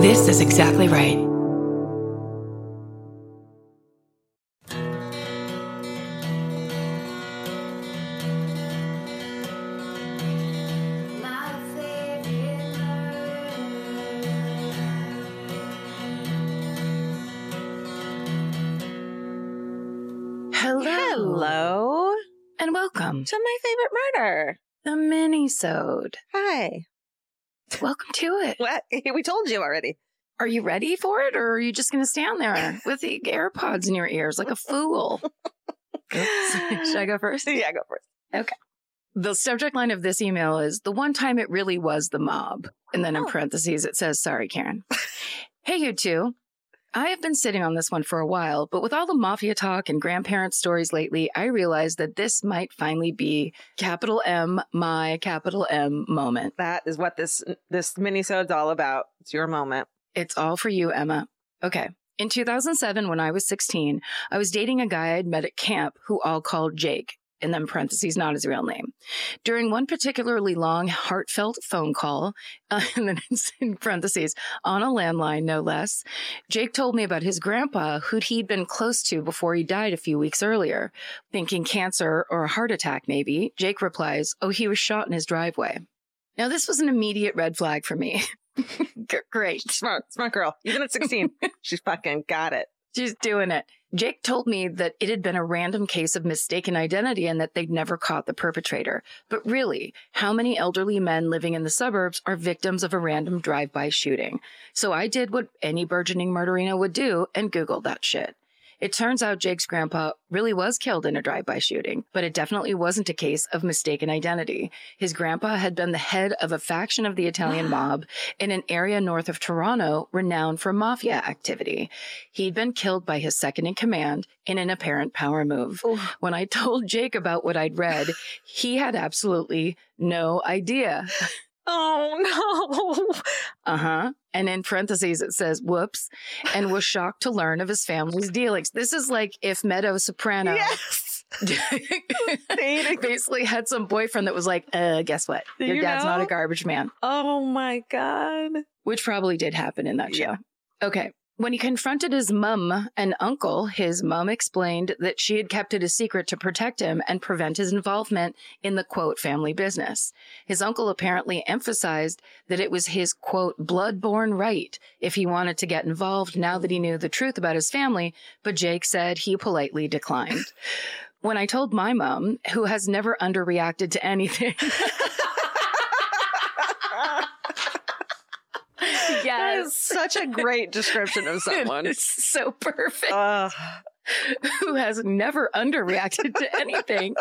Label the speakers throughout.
Speaker 1: This is exactly right. Hello.
Speaker 2: Hello
Speaker 1: And welcome
Speaker 2: to my favorite murder.
Speaker 1: the mini-sode.
Speaker 2: Hi.
Speaker 1: Welcome to it.
Speaker 2: What? We told you already.
Speaker 1: Are you ready for it, or are you just going to stand there with the AirPods in your ears like a fool? Should I go first?
Speaker 2: Yeah, go first. Okay.
Speaker 1: The subject line of this email is the one time it really was the mob. And then in
Speaker 2: Oh.
Speaker 1: parentheses, it says, sorry, Karen. hey, you two. I have been sitting on this one for a while, but with all the mafia talk and grandparent stories lately, I realized that this might finally be capital M, my capital M moment.
Speaker 2: That is what this this minisode's all about. It's your moment.
Speaker 1: It's all for you, Emma. Okay. In 2007, when I was 16, I was dating a guy I'd met at camp who all called Jake, in them parentheses, not his real name. During one particularly long, heartfelt phone call, uh, and then it's in parentheses, on a landline, no less, Jake told me about his grandpa, who'd he'd been close to before he died a few weeks earlier. Thinking cancer or a heart attack, maybe, Jake replies, Oh, he was shot in his driveway. Now, this was an immediate red flag for me. Great.
Speaker 2: Smart, smart girl. Even at 16, she's fucking got it.
Speaker 1: She's doing it. Jake told me that it had been a random case of mistaken identity and that they'd never caught the perpetrator. But really, how many elderly men living in the suburbs are victims of a random drive-by shooting? So I did what any burgeoning murderino would do and Googled that shit. It turns out Jake's grandpa really was killed in a drive-by shooting, but it definitely wasn't a case of mistaken identity. His grandpa had been the head of a faction of the Italian mob in an area north of Toronto renowned for mafia activity. He'd been killed by his second in command in an apparent power move. When I told Jake about what I'd read, he had absolutely no idea.
Speaker 2: Oh no.
Speaker 1: Uh huh. And in parentheses, it says, whoops, and was shocked to learn of his family's dealings. This is like if Meadow Soprano
Speaker 2: Yes.
Speaker 1: Basically had some boyfriend that was like, uh, guess what? Your
Speaker 2: you
Speaker 1: dad's not a garbage man.
Speaker 2: Oh my god.
Speaker 1: which probably did happen in that show. Okay. When he confronted his mum and uncle, his mum explained that she had kept it a secret to protect him and prevent his involvement in the quote family business. His uncle apparently emphasized that it was his quote blood-born right if he wanted to get involved now that he knew the truth about his family, but Jake said he politely declined. when I told my mum, who has never underreacted to anything,
Speaker 2: Such a great description of someone.
Speaker 1: It's so perfect.
Speaker 2: Ugh.
Speaker 1: Who has never underreacted to anything.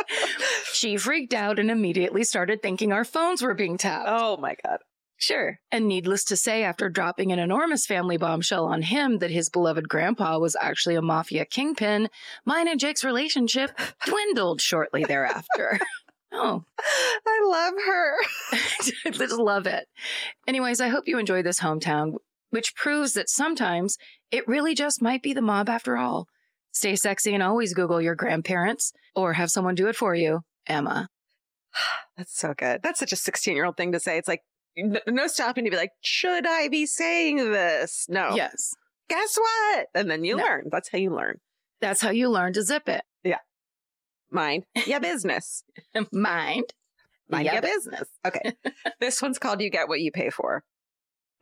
Speaker 1: she freaked out and immediately started thinking our phones were being tapped.
Speaker 2: oh my god.
Speaker 1: Sure. And needless to say, after dropping an enormous family bombshell on him that his beloved grandpa was actually a mafia kingpin, mine and Jake's relationship dwindled shortly thereafter. oh,
Speaker 2: I love her.
Speaker 1: I just love it. Anyways, I hope you enjoy this hometown, which proves that sometimes it really just might be the mob after all. Stay sexy and always Google your grandparents or have someone do it for you. Emma.
Speaker 2: That's so good. That's such a 16 year old thing to say. It's like, no stopping to be like, should I be saying this? No.
Speaker 1: Yes.
Speaker 2: Guess what? And then you
Speaker 1: No.
Speaker 2: learn. That's how you learn.
Speaker 1: That's how you learn to zip it. Yeah.
Speaker 2: Mind your business.
Speaker 1: Mind.
Speaker 2: Mind
Speaker 1: Yeah,
Speaker 2: your
Speaker 1: but-
Speaker 2: business. Okay. this one's called You Get What You Pay For.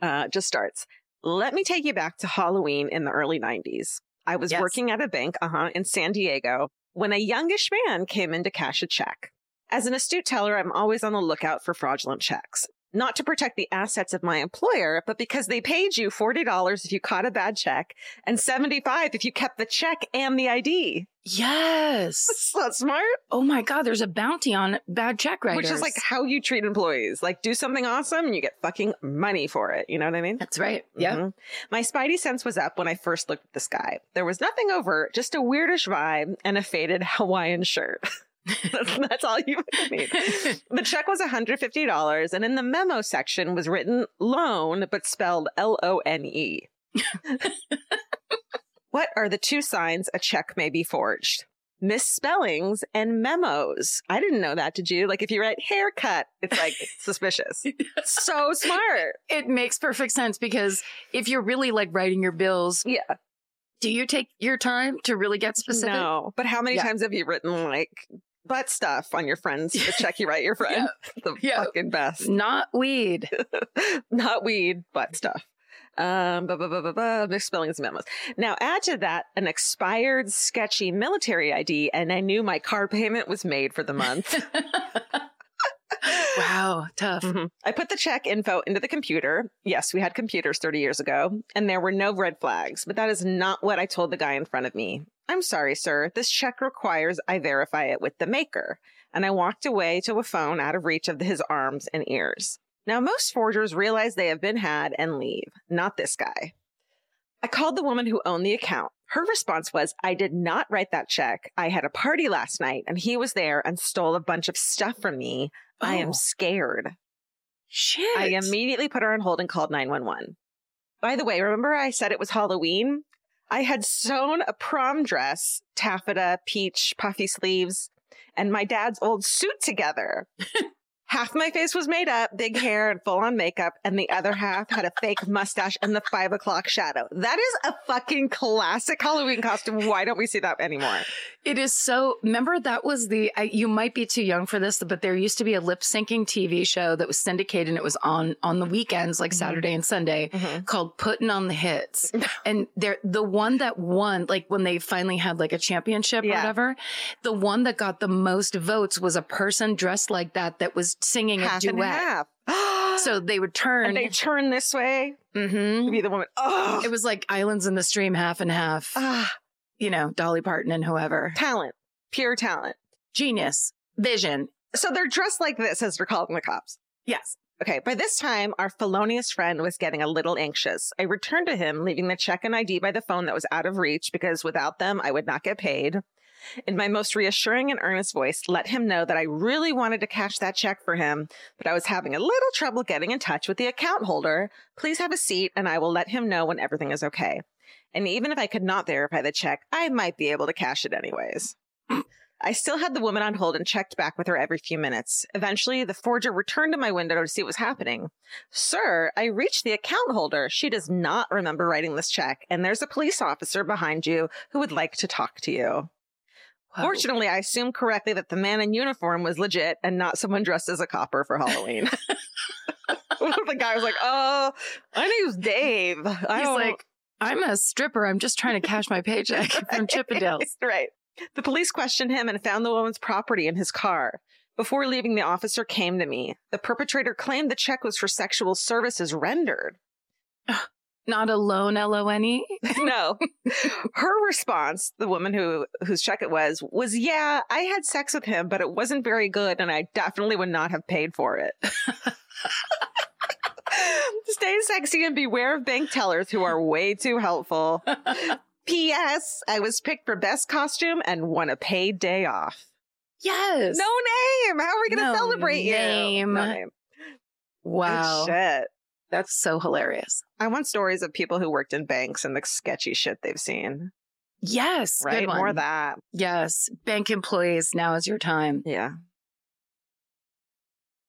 Speaker 2: Uh, just starts. Let me take you back to Halloween in the early 90s. I was
Speaker 1: Yes.
Speaker 2: working at a bank uh-huh, in San Diego when a youngish man came in to cash a check. As an astute teller, I'm always on the lookout for fraudulent checks. Not to protect the assets of my employer, but because they paid you $40 if you caught a bad check and 75 if you kept the check and the ID.
Speaker 1: Yes.
Speaker 2: That's not smart.
Speaker 1: Oh my God, there's a bounty on bad check writers.
Speaker 2: Which is like how you treat employees. Like do something awesome and you get fucking money for it. You know what I mean?
Speaker 1: That's right. Yeah.
Speaker 2: Mhm. My spidey sense was up when I first looked at this guy. There was nothing overt, just a weirdish vibe and a faded Hawaiian shirt. that's, that's all you need. The check was $150 and in the memo section was written loan but spelled L O N E. What are the two signs a check may be forged? misspellings and memos. I didn't know that. Did you? Like if you write haircut, it's like suspicious. so smart.
Speaker 1: It makes perfect sense because if you're really like writing your bills,
Speaker 2: Yeah.
Speaker 1: do you take your time to really get specific?
Speaker 2: No. But how many
Speaker 1: Yeah.
Speaker 2: times have you written like butt stuff on your friends the check you write your friend? The
Speaker 1: Yeah.
Speaker 2: fucking best.
Speaker 1: Not weed.
Speaker 2: Not weed, butt stuff. Um, blah, blah, blah, blah, blah, misspellings and memos. Now add to that an expired sketchy military ID and I knew my car payment was made for the month.
Speaker 1: Wow, tough.
Speaker 2: Mhm. I put the check info into the computer. Yes, we had computers 30 years ago, and there were no red flags, but that is not what I told the guy in front of me. I'm sorry, sir. This check requires I verify it with the maker. And I walked away to a phone out of reach of his arms and ears. Now, most forgers realize they have been had and leave, not this guy. I called the woman who owned the account. Her response was, I did not write that check. I had a party last night and he was there and stole a bunch of stuff from me. I
Speaker 1: Oh.
Speaker 2: am scared.
Speaker 1: Shit.
Speaker 2: I immediately put her on hold and called 911. By the way, remember I said it was Halloween? I had sewn a prom dress, taffeta, peach, puffy sleeves, and my dad's old suit together. half my face was made up, big hair and full on makeup, and the other half had a fake mustache and the five o'clock shadow. That is a fucking classic Halloween costume. Why don't we see that anymore?
Speaker 1: It is so. Remember that was the. I, you might be too young for this, but there used to be a lip syncing TV show that was syndicated, and it was on on the weekends, like
Speaker 2: Mhm.
Speaker 1: Saturday and Sunday, called "Putting on the Hits." and there, the one that won, like when they finally had like a championship or whatever, the one that got the most votes was a person dressed like that that was singing
Speaker 2: half
Speaker 1: a
Speaker 2: and
Speaker 1: duet.
Speaker 2: half.
Speaker 1: So they would turn.
Speaker 2: and they turn this way Mm-hmm. be the woman. Oh,
Speaker 1: It was like Islands in the Stream, half and half.
Speaker 2: ah,
Speaker 1: you know, Dolly Parton and whoever.
Speaker 2: talent, pure talent.
Speaker 1: Genius, vision.
Speaker 2: So they're dressed like this as they're calling the cops.
Speaker 1: Yes.
Speaker 2: Okay, by this time, our felonious friend was getting a little anxious. I returned to him, leaving the check and ID by the phone that was out of reach because without them, I would not get paid. In my most reassuring and earnest voice, let him know that I really wanted to cash that check for him, but I was having a little trouble getting in touch with the account holder. Please have a seat and I will let him know when everything is okay. And even if I could not verify the check, I might be able to cash it anyways. I still had the woman on hold and checked back with her every few minutes. Eventually, the forger returned to my window to see what was happening. Sir, I reached the account holder. She does not remember writing this check, and there's a police officer behind you who would like to talk to you. Fortunately, I assumed correctly that the man in uniform was legit and not someone dressed as a copper for Halloween. the guy was like, "Oh, my name's Dave." I
Speaker 1: He's like, I'm a stripper. I'm just trying to cash my paycheck from Chippendales.
Speaker 2: right. The police questioned him and found the woman's property in his car. Before leaving, the officer came to me. The perpetrator claimed the check was for sexual services rendered.
Speaker 1: Not a loan, L O N E.
Speaker 2: no. Her response, the woman who whose check it was, was yeah, I had sex with him, but it wasn't very good and I definitely would not have paid for it. Stay sexy and beware of bank tellers who are way too helpful. P.S. I was picked for best costume and won a paid day off.
Speaker 1: Yes.
Speaker 2: No name. How are we going to
Speaker 1: No
Speaker 2: celebrate
Speaker 1: name.
Speaker 2: you? No name.
Speaker 1: Wow.
Speaker 2: Good shit.
Speaker 1: That's so hilarious.
Speaker 2: I want stories of people who worked in banks and the sketchy shit they've seen.
Speaker 1: Yes.
Speaker 2: Right? More of that.
Speaker 1: Yes. Bank employees, now is your time.
Speaker 2: Yeah.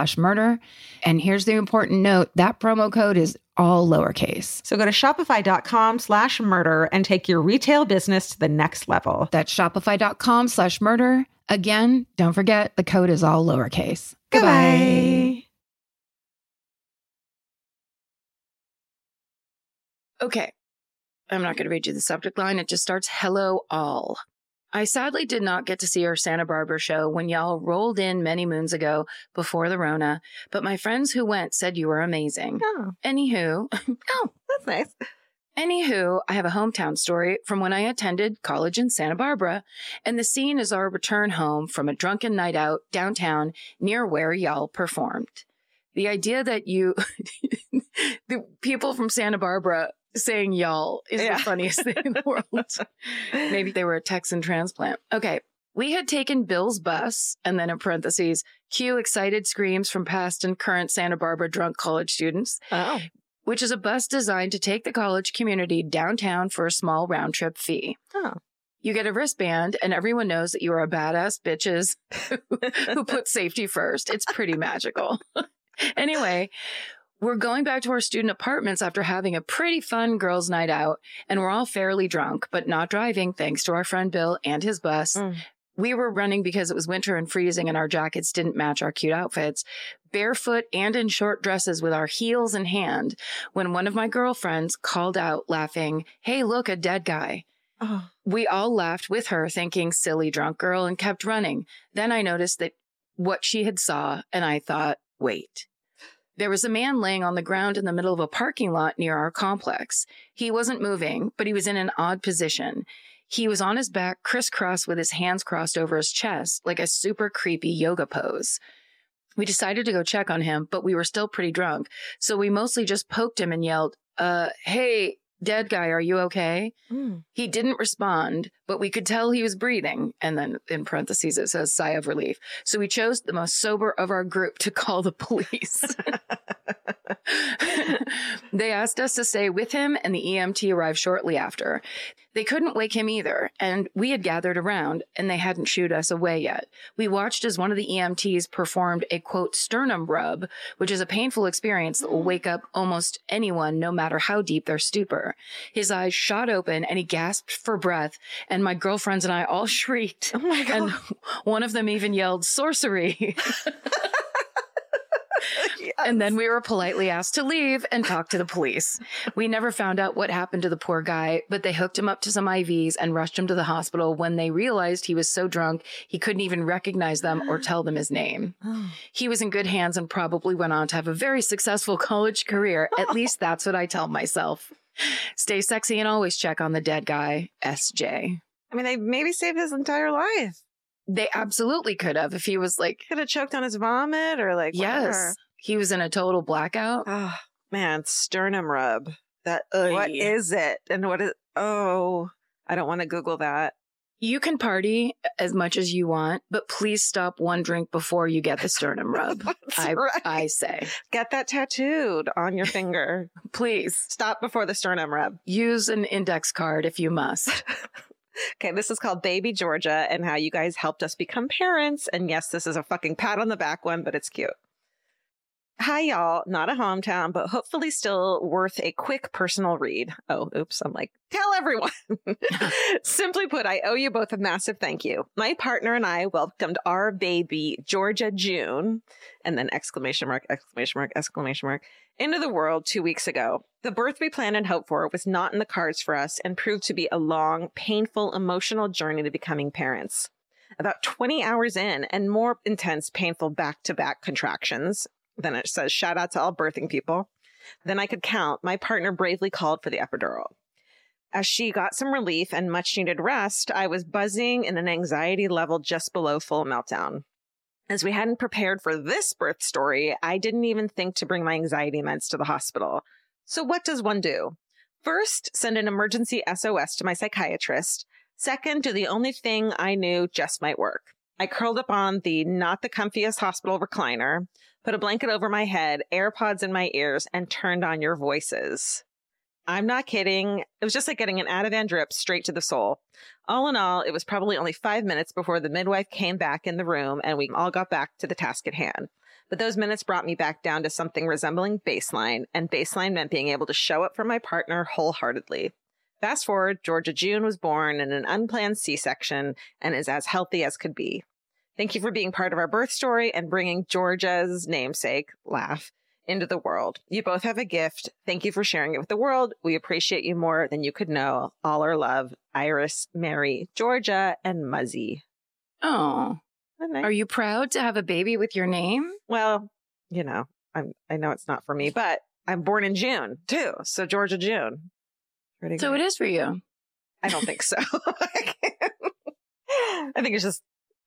Speaker 3: slash murder. And here's the important note that promo code is all lowercase.
Speaker 2: So go to shopify.com slash murder and take your retail business to the next level.
Speaker 3: That's shopify.com slash murder. Again, don't forget the code is all lowercase.
Speaker 2: Goodbye.
Speaker 1: Okay. I'm not going to read you the subject line. It just starts Hello, all. I sadly did not get to see our Santa Barbara show when y'all rolled in many moons ago before the Rona, but my friends who went said you were amazing.
Speaker 2: Oh,
Speaker 1: Anywho,
Speaker 2: oh that's nice.
Speaker 1: Anywho, I have a hometown story from when I attended college in Santa Barbara, and the scene is our return home from a drunken night out downtown near where y'all performed. The idea that you, the people from Santa Barbara saying y'all is
Speaker 4: Yeah.
Speaker 1: the funniest thing in the world. Maybe they were a Texan transplant. Okay. We had taken Bill's bus, and then in parentheses, cue excited screams from past and current Santa Barbara drunk college students
Speaker 4: Oh.
Speaker 1: which is a bus designed to take the college community downtown for a small round trip fee.
Speaker 4: Oh.
Speaker 1: You get a wristband, and everyone knows that you are a badass bitches who put safety first. It's pretty magical. anyway, we're going back to our student apartments after having a pretty fun girls' night out, and we're all fairly drunk, but not driving thanks to our friend Bill and his bus.
Speaker 4: Mm.
Speaker 1: We were running because it was winter and freezing, and our jackets didn't match our cute outfits barefoot and in short dresses with our heels in hand when one of my girlfriends called out laughing, Hey, look, a dead guy.
Speaker 4: Oh.
Speaker 1: We all laughed with her, thinking silly drunk girl, and kept running. Then I noticed that what she had saw, and I thought, wait. There was a man laying on the ground in the middle of a parking lot near our complex. He wasn't moving, but he was in an odd position. He was on his back, crisscross with his hands crossed over his chest, like a super creepy yoga pose. We decided to go check on him, but we were still pretty drunk. So we mostly just poked him and yelled, uh, hey, dead guy, are you okay?
Speaker 4: Mm.
Speaker 1: He didn't respond, but we could tell he was breathing. And then in parentheses, it says sigh of relief. So we chose the most sober of our group to call the police. they asked us to stay with him, and the EMT arrived shortly after. They couldn't wake him either, and we had gathered around, and they hadn't shooed us away yet. We watched as one of the EMTs performed a quote sternum rub, which is a painful experience that will wake up almost anyone, no matter how deep their stupor. His eyes shot open, and he gasped for breath, and my girlfriends and I all shrieked.
Speaker 4: Oh my god.
Speaker 1: And one of them even yelled sorcery. And then we were politely asked to leave and talk to the police. We never found out what happened to the poor guy, but they hooked him up to some IVs and rushed him to the hospital when they realized he was so drunk he couldn't even recognize them or tell them his name.
Speaker 4: Oh.
Speaker 1: He was in good hands and probably went on to have a very successful college career. At least that's what I tell myself. Stay sexy and always check on the dead guy, SJ.
Speaker 4: I mean, they maybe saved his entire life.
Speaker 1: They absolutely could have if he was like,
Speaker 4: Could have choked on his vomit or like
Speaker 1: yes,
Speaker 4: whatever.
Speaker 1: He was in a total blackout.
Speaker 4: Oh man, sternum rub.
Speaker 2: That uh, what is it? And what is oh I don't want to Google that.
Speaker 1: You can party as much as you want, but please stop one drink before you get the sternum rub. I,
Speaker 2: right.
Speaker 1: I say.
Speaker 2: Get that tattooed on your finger.
Speaker 1: Please
Speaker 2: Stop before the sternum rub.
Speaker 1: use an index card if you must.
Speaker 2: Okay, this is called Baby Georgia and how you guys helped us become parents. And yes, this is a fucking pat on the back one, but it's cute. Hi, y'all. Not a hometown, but hopefully still worth a quick personal read. Oh, oops. I'm like, tell everyone. Simply put, I owe you both a massive thank you. My partner and I welcomed our baby, Georgia June, and then exclamation mark, exclamation mark, exclamation mark, into the world two weeks ago. The birth we planned and hoped for was not in the cards for us and proved to be a long, painful, emotional journey to becoming parents. About 20 hours in and more intense, painful back to back contractions. Then it says, shout out to all birthing people. Then I could count. My partner bravely called for the epidural. As she got some relief and much needed rest, I was buzzing in an anxiety level just below full meltdown. As we hadn't prepared for this birth story, I didn't even think to bring my anxiety meds to the hospital. So what does one do? First, send an emergency SOS to my psychiatrist. Second, do the only thing I knew just might work. I curled up on the not the comfiest hospital recliner, put a blanket over my head, AirPods in my ears, and turned on your voices. I'm not kidding. It was just like getting an Ativan drip straight to the soul. All in all, it was probably only five minutes before the midwife came back in the room and we all got back to the task at hand. But those minutes brought me back down to something resembling baseline, and baseline meant being able to show up for my partner wholeheartedly. Fast forward, Georgia June was born in an unplanned C section and is as healthy as could be. Thank you for being part of our birth story and bringing Georgia's namesake, Laugh, into the world. You both have a gift. Thank you for sharing it with the world. We appreciate you more than you could know. All our love, Iris, Mary, Georgia, and Muzzy.
Speaker 1: Oh, are you proud to have a baby with your name?
Speaker 2: Well, you know, I'm I know it's not for me, but I'm born in June too. So Georgia June. Pretty
Speaker 1: So
Speaker 2: great.
Speaker 1: it is for you.
Speaker 2: I don't think so. I think it's just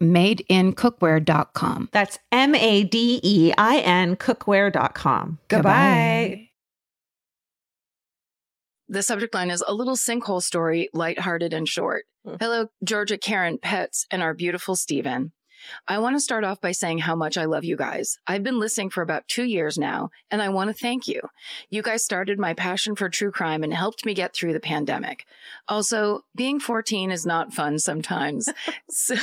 Speaker 5: madeincookware.com.
Speaker 6: That's M A D E I N cookware.com. Goodbye.
Speaker 1: The subject line is a little sinkhole story, lighthearted and short.
Speaker 2: Hmm.
Speaker 1: Hello, Georgia, Karen, Pets, and our beautiful Stephen. I want to start off by saying how much I love you guys. I've been listening for about two years now, and I want to thank you. You guys started my passion for true crime and helped me get through the pandemic. Also, being 14 is not fun sometimes. so,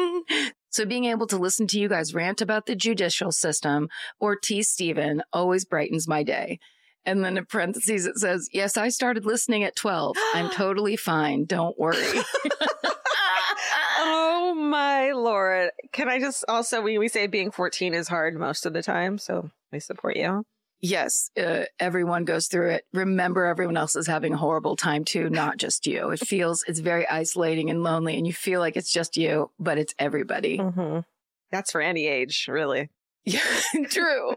Speaker 1: so being able to listen to you guys rant about the judicial system or tease Stephen always brightens my day. And then in parentheses, it says, Yes, I started listening at 12. I'm totally fine. Don't worry.
Speaker 2: oh my lord. Can I just also we, we say being 14 is hard most of the time, so I support you.
Speaker 1: yes, uh, everyone goes through it. Remember, everyone else is having a horrible time too, not just you. It feels, it's very isolating and lonely, and you feel like it's just you, but it's everybody.
Speaker 2: Mm-hmm. That's for any age, really.
Speaker 1: Yeah, true.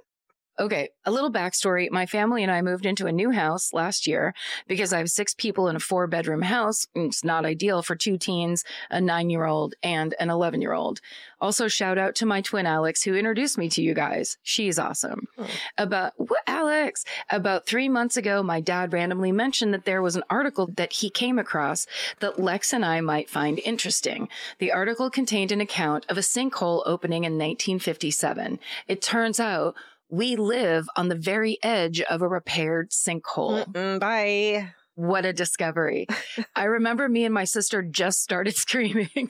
Speaker 1: Okay, a little backstory. My family and I moved into a new house last year because I have six people in a four bedroom house. It's not ideal for two teens, a nine year old, and an 11 year old. Also, shout out to my twin Alex, who introduced me to you guys. She's awesome.
Speaker 2: Oh.
Speaker 1: About what, Alex? About three months ago, my dad randomly mentioned that there was an article that he came across that Lex and I might find interesting. The article contained an account of a sinkhole opening in 1957. It turns out we live on the very edge of a repaired sinkhole.
Speaker 2: Mm-mm, bye.
Speaker 1: What a discovery. I remember me and my sister just started screaming.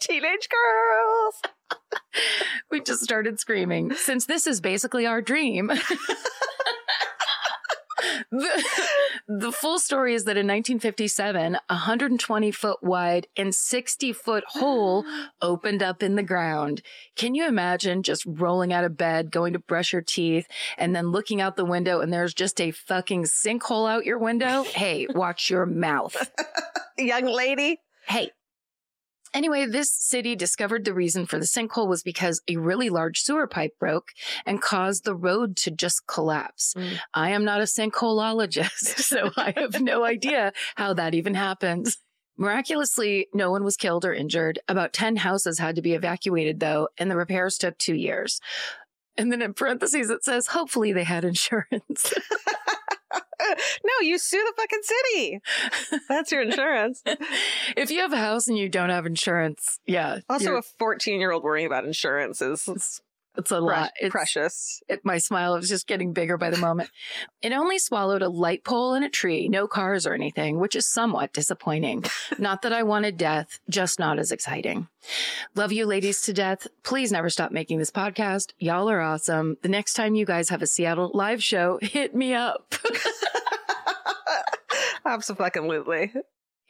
Speaker 2: Teenage girls.
Speaker 1: we just started screaming since this is basically our dream. the, the full story is that in 1957, a 120 foot wide and 60 foot hole opened up in the ground. Can you imagine just rolling out of bed, going to brush your teeth, and then looking out the window and there's just a fucking sinkhole out your window? Hey, watch your mouth.
Speaker 2: Young lady.
Speaker 1: Hey. Anyway, this city discovered the reason for the sinkhole was because a really large sewer pipe broke and caused the road to just collapse.
Speaker 2: Mm.
Speaker 1: I am not a sinkholeologist, so I have no idea how that even happens. Miraculously, no one was killed or injured. About 10 houses had to be evacuated though, and the repairs took two years. And then in parentheses, it says, hopefully they had insurance.
Speaker 2: no, you sue the fucking city. That's your insurance.
Speaker 1: if you have a house and you don't have insurance, yeah.
Speaker 2: Also,
Speaker 1: you're-
Speaker 2: a 14 year old worrying about insurance is
Speaker 1: it's a
Speaker 2: pre-
Speaker 1: lot. It's,
Speaker 2: precious.
Speaker 1: it, my smile was just getting bigger by the moment. It only swallowed a light pole and a tree, no cars or anything, which is somewhat disappointing. not that I wanted death, just not as exciting. Love you ladies to death. Please never stop making this podcast. Y'all are awesome. The next time you guys have a Seattle live show, hit me up.
Speaker 2: Absolutely.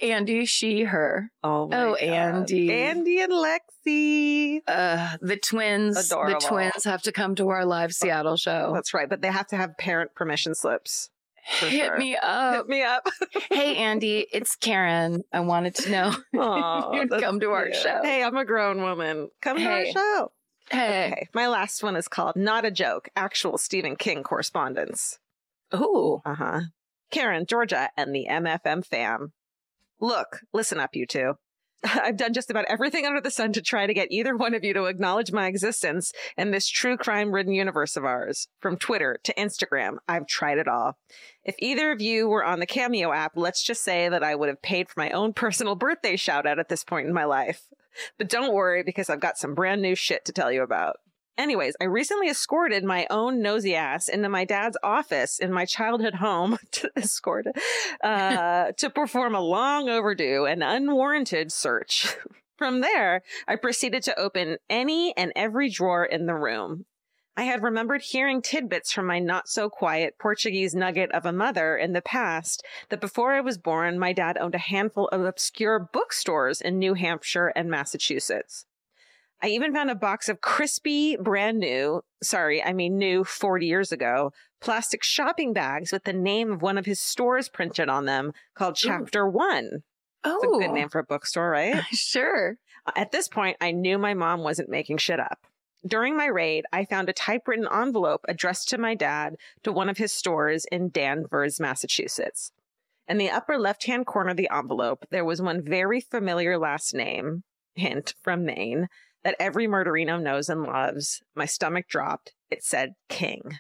Speaker 1: Andy, she, her.
Speaker 2: Oh,
Speaker 1: Oh,
Speaker 2: God.
Speaker 1: Andy.
Speaker 2: Andy and Lexi.
Speaker 1: Uh, the twins,
Speaker 2: Adorable.
Speaker 1: the twins have to come to our live Seattle show.
Speaker 2: That's right. But they have to have parent permission slips.
Speaker 1: Hit
Speaker 2: sure.
Speaker 1: me up.
Speaker 2: Hit me up.
Speaker 1: hey, Andy, it's Karen. I wanted to know
Speaker 2: Aw,
Speaker 1: you'd come to our
Speaker 2: cute.
Speaker 1: show.
Speaker 2: Hey, I'm a grown woman. Come to our show.
Speaker 1: Hey.
Speaker 2: Okay. My last one is called Not a Joke Actual Stephen King Correspondence.
Speaker 1: Ooh.
Speaker 2: Uh huh. Karen, Georgia, and the MFM fam. Look, listen up, you two. I've done just about everything under the sun to try to get either one of you to acknowledge my existence in this true crime ridden universe of ours. From Twitter to Instagram, I've tried it all. If either of you were on the Cameo app, let's just say that I would have paid for my own personal birthday shout out at this point in my life. But don't worry because I've got some brand new shit to tell you about. Anyways, I recently escorted my own nosy ass into my dad's office in my childhood home to escort uh, to perform a long overdue and unwarranted search. From there, I proceeded to open any and every drawer in the room. I had remembered hearing tidbits from my not so quiet Portuguese nugget of a mother in the past that before I was born, my dad owned a handful of obscure bookstores in New Hampshire and Massachusetts. I even found a box of crispy, brand new, sorry, I mean new 40 years ago, plastic shopping bags with the name of one of his stores printed on them called Chapter One.
Speaker 1: Oh.
Speaker 2: Good name for a bookstore, right?
Speaker 1: Sure.
Speaker 2: At this point, I knew my mom wasn't making shit up. During my raid, I found a typewritten envelope addressed to my dad to one of his stores in Danvers, Massachusetts. In the upper left hand corner of the envelope, there was one very familiar last name, hint from Maine, that every murderino knows and loves. My stomach dropped. It said King.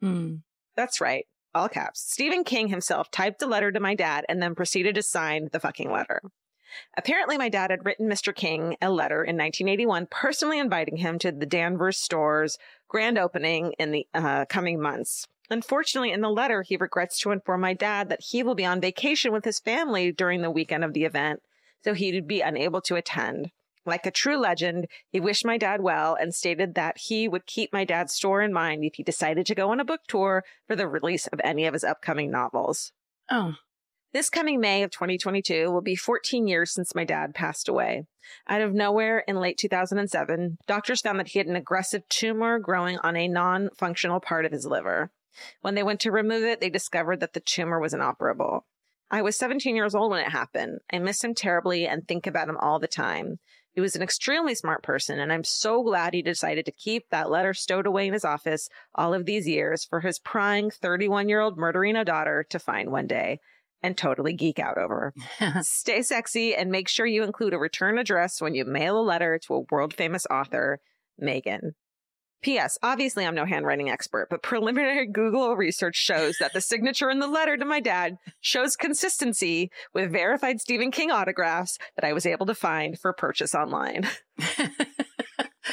Speaker 1: Hmm.
Speaker 2: That's right. All caps. Stephen King himself typed a letter to my dad and then proceeded to sign the fucking letter. Apparently, my dad had written Mr. King a letter in 1981, personally inviting him to the Danvers store's grand opening in the uh, coming months. Unfortunately, in the letter, he regrets to inform my dad that he will be on vacation with his family during the weekend of the event, so he'd be unable to attend. Like a true legend, he wished my dad well and stated that he would keep my dad's store in mind if he decided to go on a book tour for the release of any of his upcoming novels.
Speaker 1: Oh.
Speaker 2: This coming May of 2022 will be 14 years since my dad passed away. Out of nowhere in late 2007, doctors found that he had an aggressive tumor growing on a non functional part of his liver. When they went to remove it, they discovered that the tumor was inoperable. I was 17 years old when it happened. I miss him terribly and think about him all the time. He was an extremely smart person, and I'm so glad he decided to keep that letter stowed away in his office all of these years for his prying 31 year old murderino daughter to find one day and totally geek out over. Stay sexy and make sure you include a return address when you mail a letter to a world famous author, Megan. P.S. Obviously, I'm no handwriting expert, but preliminary Google research shows that the signature in the letter to my dad shows consistency with verified Stephen King autographs that I was able to find for purchase online.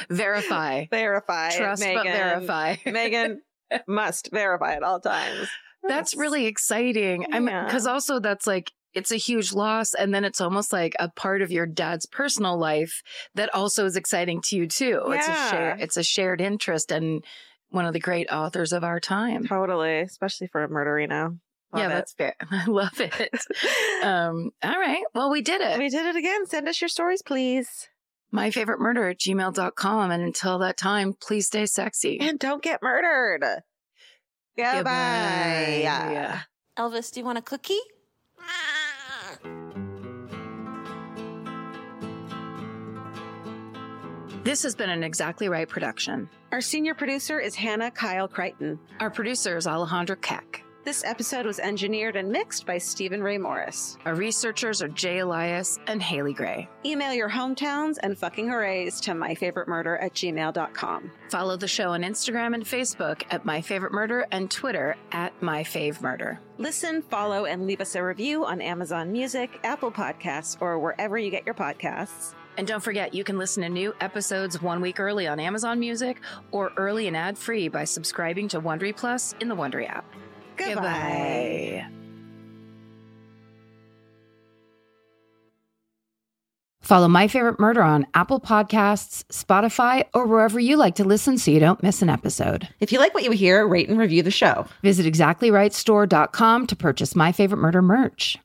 Speaker 1: verify.
Speaker 2: verify.
Speaker 1: Trust
Speaker 2: Megan.
Speaker 1: but verify.
Speaker 2: Megan must verify at all times.
Speaker 1: That's really exciting. I mean,
Speaker 2: Yeah.
Speaker 1: because also that's like, it's a huge loss. And then it's almost like a part of your dad's personal life that also is exciting to you too. It's a
Speaker 2: Yeah.
Speaker 1: share, it's a shared interest and one of the great authors of our time.
Speaker 2: Totally, especially for a murderino. Love
Speaker 1: yeah,
Speaker 2: it.
Speaker 1: that's fair. I love it. um, all right. Well, we did it.
Speaker 2: we did it again. Send us your stories, please.
Speaker 1: My favorite murder at gmail.com. And until that time, please stay sexy.
Speaker 2: And don't get murdered. Goodbye.
Speaker 1: Goodbye.
Speaker 2: Yeah.
Speaker 7: Elvis, do you want a cookie?
Speaker 1: This has been an Exactly Right production.
Speaker 2: Our senior producer is Hannah Kyle Crichton.
Speaker 1: Our producer is Alejandra Keck.
Speaker 2: This episode was engineered and mixed by Stephen Ray Morris.
Speaker 1: Our researchers are Jay Elias and Haley Gray.
Speaker 2: Email your hometowns and fucking hoorays to myfavoritemurder at gmail.com.
Speaker 1: Follow the show on Instagram and Facebook at My Favorite Murder and Twitter at My Fave Murder.
Speaker 2: Listen, follow, and leave us a review on Amazon Music, Apple Podcasts, or wherever you get your podcasts.
Speaker 1: And don't forget, you can listen to new episodes one week early on Amazon Music or early and ad free by subscribing to Wondery Plus in the Wondery app.
Speaker 2: Goodbye.
Speaker 5: Follow My Favorite Murder on Apple Podcasts, Spotify, or wherever you like to listen so you don't miss an episode.
Speaker 6: If you like what you hear, rate and review the show.
Speaker 5: Visit exactlyrightstore.com to purchase My Favorite Murder merch.